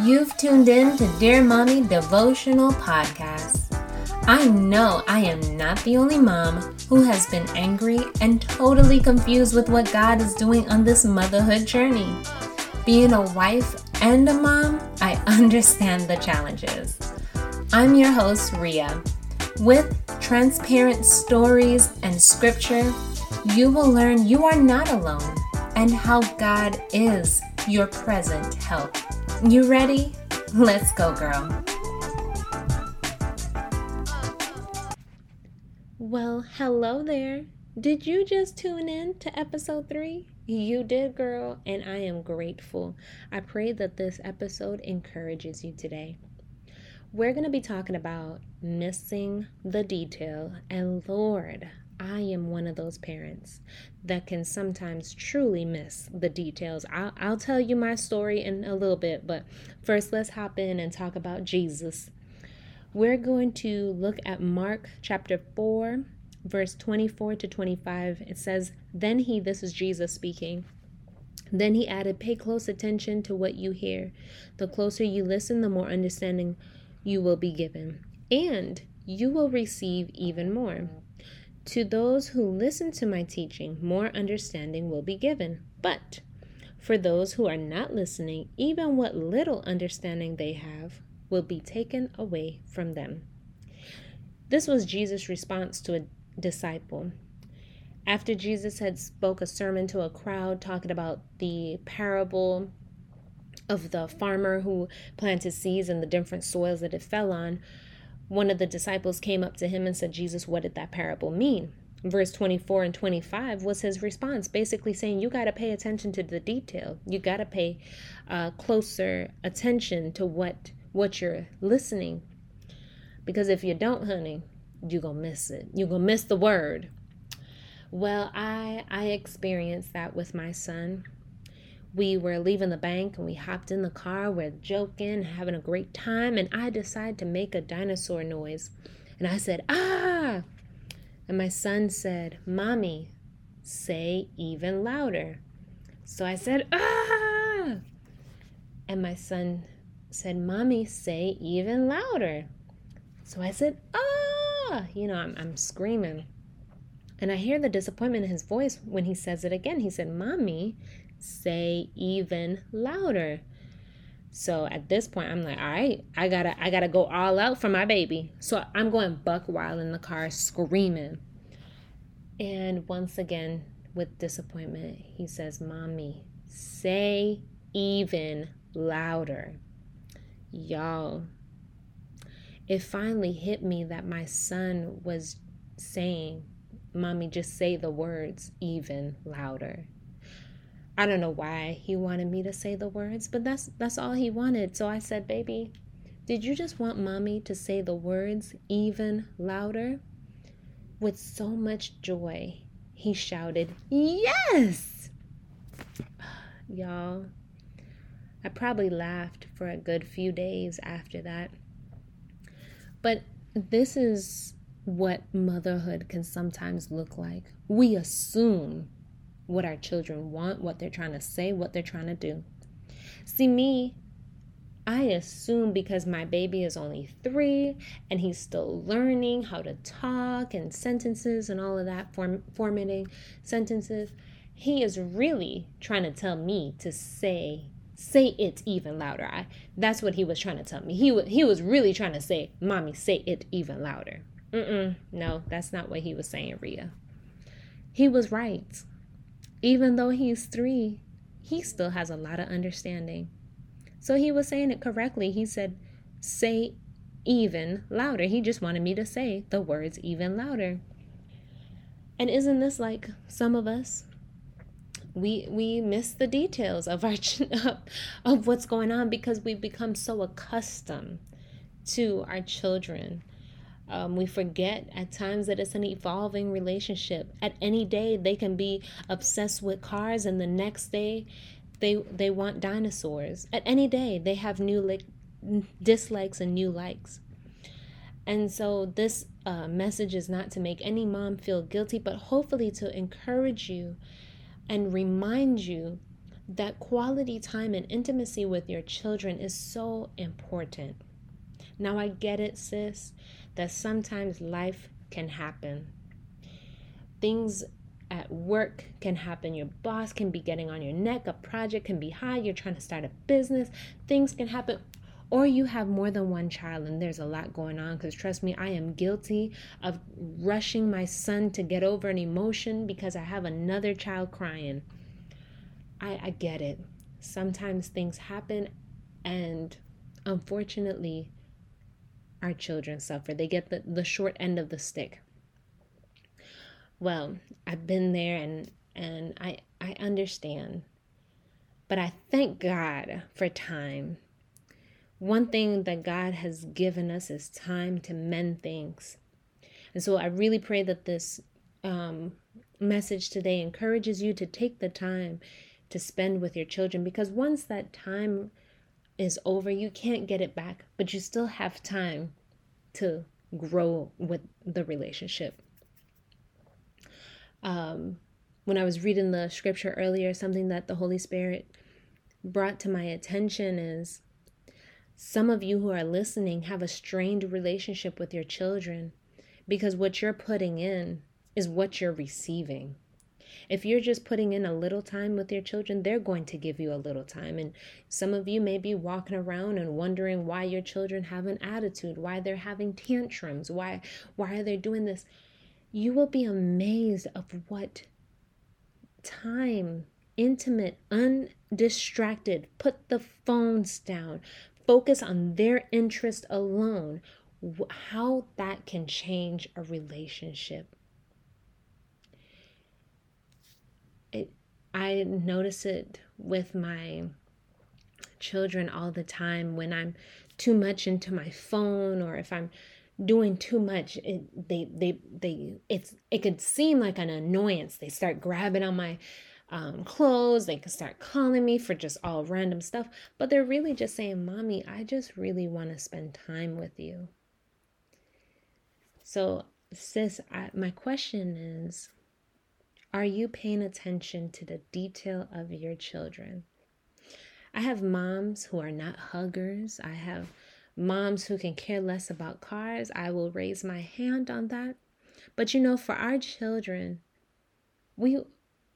You've tuned in to Dear Mommy Devotional Podcast. I know I am not the only mom who has been angry and totally confused with what God is doing on this motherhood journey. Being a wife and a mom, I understand the challenges. I'm your host, Ria. With transparent stories and scripture, you will learn you are not alone and how God is your present help. You ready? Let's go, girl. Well, hello there. Did you just tune in to episode three? You did, girl, and I am grateful. I pray that this episode encourages you today. We're going to be talking about missing the detail, and Lord, I am one of those parents that can sometimes truly miss the details. I'll, I'll tell you my story in a little bit, but first let's hop in and talk about Jesus. We're going to look at Mark chapter 4, verse 24 to 25. It says, Then he, this is Jesus speaking, then he added, Pay close attention to what you hear. The closer you listen, the more understanding you will be given, and you will receive even more. To those who listen to my teaching, more understanding will be given. But for those who are not listening, even what little understanding they have will be taken away from them. This was Jesus' response to a disciple. After Jesus had spoke a sermon to a crowd talking about the parable of the farmer who planted seeds in the different soils that it fell on, one of the disciples came up to him and said, Jesus, what did that parable mean? Verse 24 and 25 was his response, basically saying, You got to pay attention to the detail. You got to pay uh, closer attention to what, what you're listening. Because if you don't, honey, you're going to miss it. You're going to miss the word. Well, I I experienced that with my son we were leaving the bank and we hopped in the car. We're joking, having a great time, and I decided to make a dinosaur noise. And I said, ah! And my son said, Mommy, say even louder. So I said, ah! And my son said, Mommy, say even louder. So I said, ah! You know, I'm, I'm screaming. And I hear the disappointment in his voice when he says it again. He said, Mommy, say even louder. So at this point, I'm like, all right, I gotta, I gotta go all out for my baby. So I'm going buck wild in the car, screaming. And once again, with disappointment, he says, "Mommy, say even louder." Y'all, it finally hit me that my son was saying, "Mommy, just say the words even louder." I don't know why he wanted me to say the words, but that's that's all he wanted. So I said, "Baby, did you just want mommy to say the words even louder?" With so much joy, he shouted, "Yes!" Y'all, I probably laughed for a good few days after that. But this is what motherhood can sometimes look like. We assume what our children want, what they're trying to say, what they're trying to do. See, me, I assume because my baby is only three and he's still learning how to talk and sentences and all of that, form, formatting sentences, he is really trying to tell me to say say it even louder. I, that's what he was trying to tell me. He, w- he was really trying to say, Mommy, say it even louder. Mm-mm, no, that's not what he was saying, Ria. He was right even though he's three, he still has a lot of understanding. So he was saying it correctly. He said, say even louder. He just wanted me to say the words even louder. And isn't this like some of us? We we miss the details of our of what's going on because we become so accustomed to our children um, we forget at times that it's an evolving relationship. At any day, they can be obsessed with cars, and the next day, they they want dinosaurs. At any day, they have new li- dislikes and new likes. And so, this uh, message is not to make any mom feel guilty, but hopefully to encourage you and remind you that quality time and intimacy with your children is so important. Now, I get it, sis, that sometimes life can happen. Things at work can happen. Your boss can be getting on your neck. A project can be high. You're trying to start a business. Things can happen. Or you have more than one child and there's a lot going on. Because trust me, I am guilty of rushing my son to get over an emotion because I have another child crying. I, I get it. Sometimes things happen, and unfortunately, our children suffer. They get the, the short end of the stick. Well, I've been there and and I I understand. But I thank God for time. One thing that God has given us is time to mend things. And so I really pray that this um, message today encourages you to take the time to spend with your children because once that time is over, you can't get it back, but you still have time to grow with the relationship. Um, when I was reading the scripture earlier, something that the Holy Spirit brought to my attention is some of you who are listening have a strained relationship with your children because what you're putting in is what you're receiving. If you're just putting in a little time with your children, they're going to give you a little time. And some of you may be walking around and wondering why your children have an attitude, why they're having tantrums, why why are they doing this? You will be amazed of what time, intimate, undistracted, put the phones down, focus on their interest alone, how that can change a relationship. I notice it with my children all the time when I'm too much into my phone or if I'm doing too much it, they they they it's it could seem like an annoyance. They start grabbing on my um, clothes. They can start calling me for just all random stuff but they're really just saying mommy i just really want to spend time with you. So sis I, my question is are you paying attention to the detail of your children? I have moms who are not huggers. I have moms who can care less about cars. I will raise my hand on that. But you know, for our children, we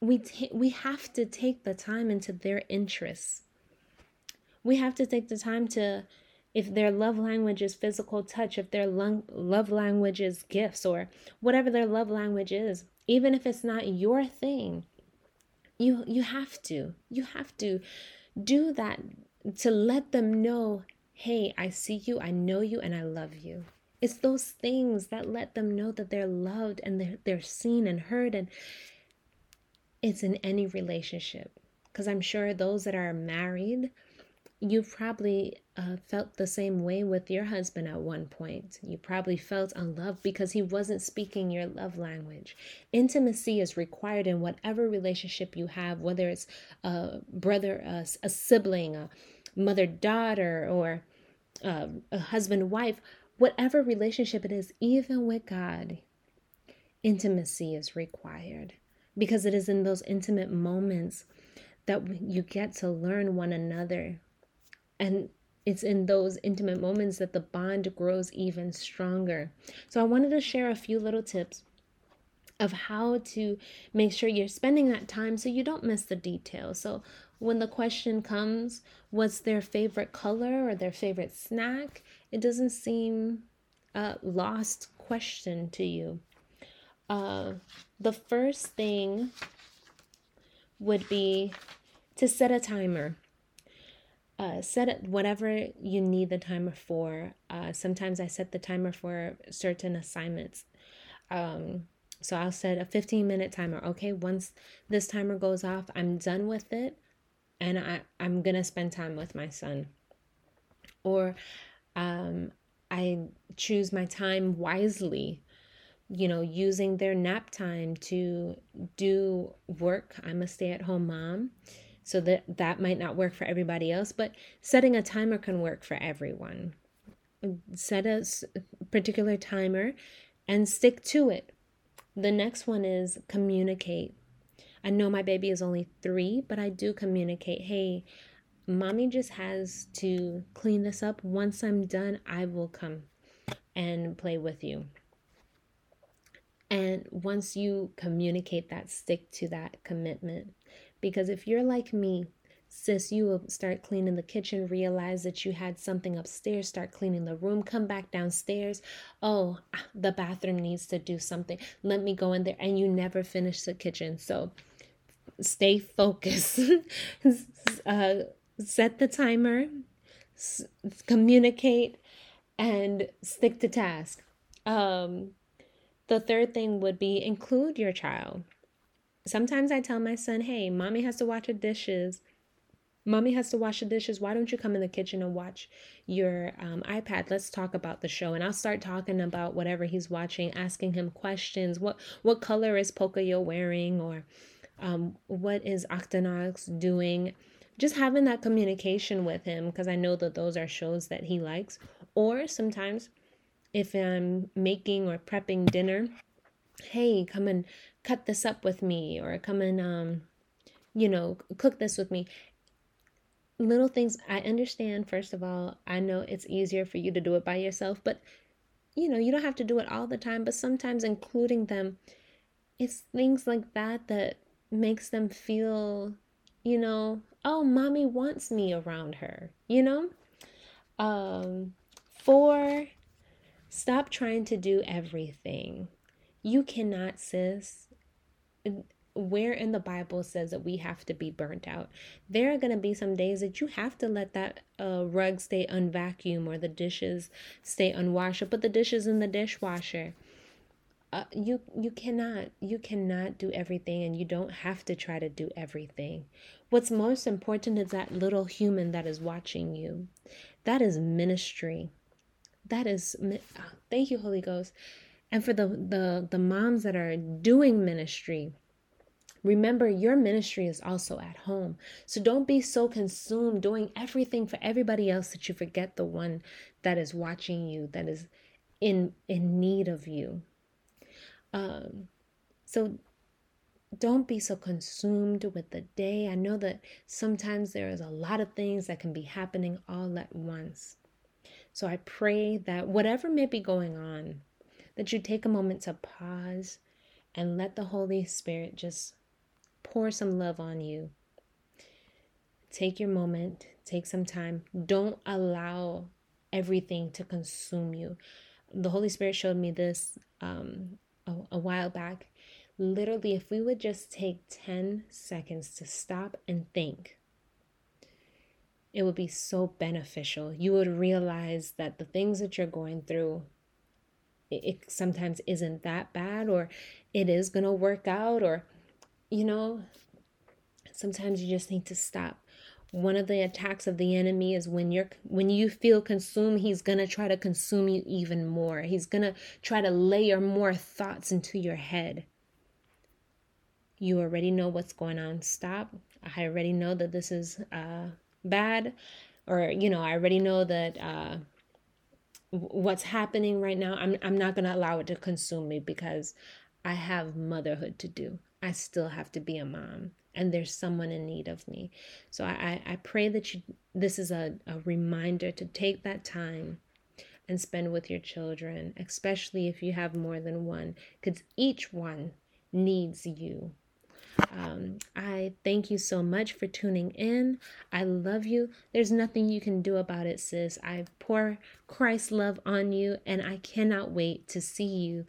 we ta- we have to take the time into their interests. We have to take the time to if their love language is physical touch, if their love language is gifts or whatever their love language is, even if it's not your thing you you have to you have to do that to let them know hey i see you i know you and i love you. It's those things that let them know that they're loved and they're, they're seen and heard and it's in any relationship. Because i'm sure those that are married you've probably uh, felt the same way with your husband at one point. You probably felt unloved because he wasn't speaking your love language. Intimacy is required in whatever relationship you have, whether it's a brother, a, a sibling, a mother daughter, or uh, a husband wife, whatever relationship it is, even with God, intimacy is required because it is in those intimate moments that you get to learn one another and it's in those intimate moments that the bond grows even stronger. So I wanted to share a few little tips of how to make sure you're spending that time so you don't miss the details. So when the question comes, what's their favorite color or their favorite snack? It doesn't seem a lost question to you. Uh, the first thing would be to set a timer uh, set it whatever you need the timer for. Uh, sometimes I set the timer for certain assignments. Um, so I'll set a 15 minute timer. Okay, once this timer goes off, I'm done with it and I, I'm gonna spend time with my son. Or um, I choose my time wisely, you know, using their nap time to do work. I'm a stay at home mom so that that might not work for everybody else but setting a timer can work for everyone set a particular timer and stick to it the next one is communicate I know my baby is only three, but I do communicate, hey, mommy just has to clean this up. Once I'm done, I will come and play with you. And once you communicate that, stick to that commitment. Because if you're like me, sis, you will start cleaning the kitchen, realize that you had something upstairs, start cleaning the room, come back downstairs. Oh, ah, the bathroom needs to do something. Let me go in there. And you never finish the kitchen. So stay focused. uh, set the timer, s- communicate, and stick to task. Um, the third thing would be include your child. Sometimes I tell my son, hey, mommy has to wash the dishes. Mommy has to wash the dishes. Why don't you come in the kitchen and watch your um, iPad? Let's talk about the show. And I'll start talking about whatever he's watching, asking him questions. What what color is Pocoyo wearing? Or um, what is Octonauts doing? just having that communication with him because I know that those are shows that he likes. Or sometimes if I'm making or prepping dinner, hey, come and cut this up with me or come and um you know, cook this with me. Little things I understand first of all, I know it's easier for you to do it by yourself, but you know, you don't have to do it all the time, but sometimes including them it's things like that that makes them feel you know, oh, mommy wants me around her, you know? Um, four, stop trying to do everything. You cannot, sis. Where in the Bible says that we have to be burnt out? There are going to be some days that you have to let that uh, rug stay unvacuumed or the dishes stay unwashed or put the dishes in the dishwasher uh, you you cannot you cannot do everything and you don't have to try to do everything. What's most important is that little human that is watching you. That is ministry. That is uh, thank you holy ghost and for the the the moms that are doing ministry Remember, your ministry is also at home. So don't be so consumed doing everything for everybody else that you forget the one that is watching you, that is in in need of you. Um, so don't be so consumed with the day. I know that sometimes there is a lot of things that can be happening all at once. So I pray that whatever may be going on, that you take a moment to pause and let the Holy Spirit just pour some love on you. Take your moment, take some time. Don't allow everything to consume you. The Holy Spirit showed me this um, a, a while back. Literally, if we would just take 10 seconds to stop and think, it would be so beneficial. You would realize that the things that you're going through, it, sometimes isn't that bad, or it is going to work out, or, you know, sometimes you just need to stop. One of the attacks of the enemy is when you're when you feel consumed he's going to try to consume you even more. He's going to try to layer more thoughts into your head. You already know what's going on. Stop. I already know that this is uh bad or you know i already know that uh what's happening right now i'm i'm not going to allow it to consume me because i have motherhood to do i still have to be a mom and there's someone in need of me. So I, I pray that you this is a, a reminder to take that time and spend with your children, especially if you have more than one, because each one needs you. Um, I thank you so much for tuning in. I love you. There's nothing you can do about it, sis. I pour Christ's love on you, and I cannot wait to see you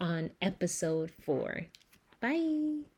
on episode four. Bye.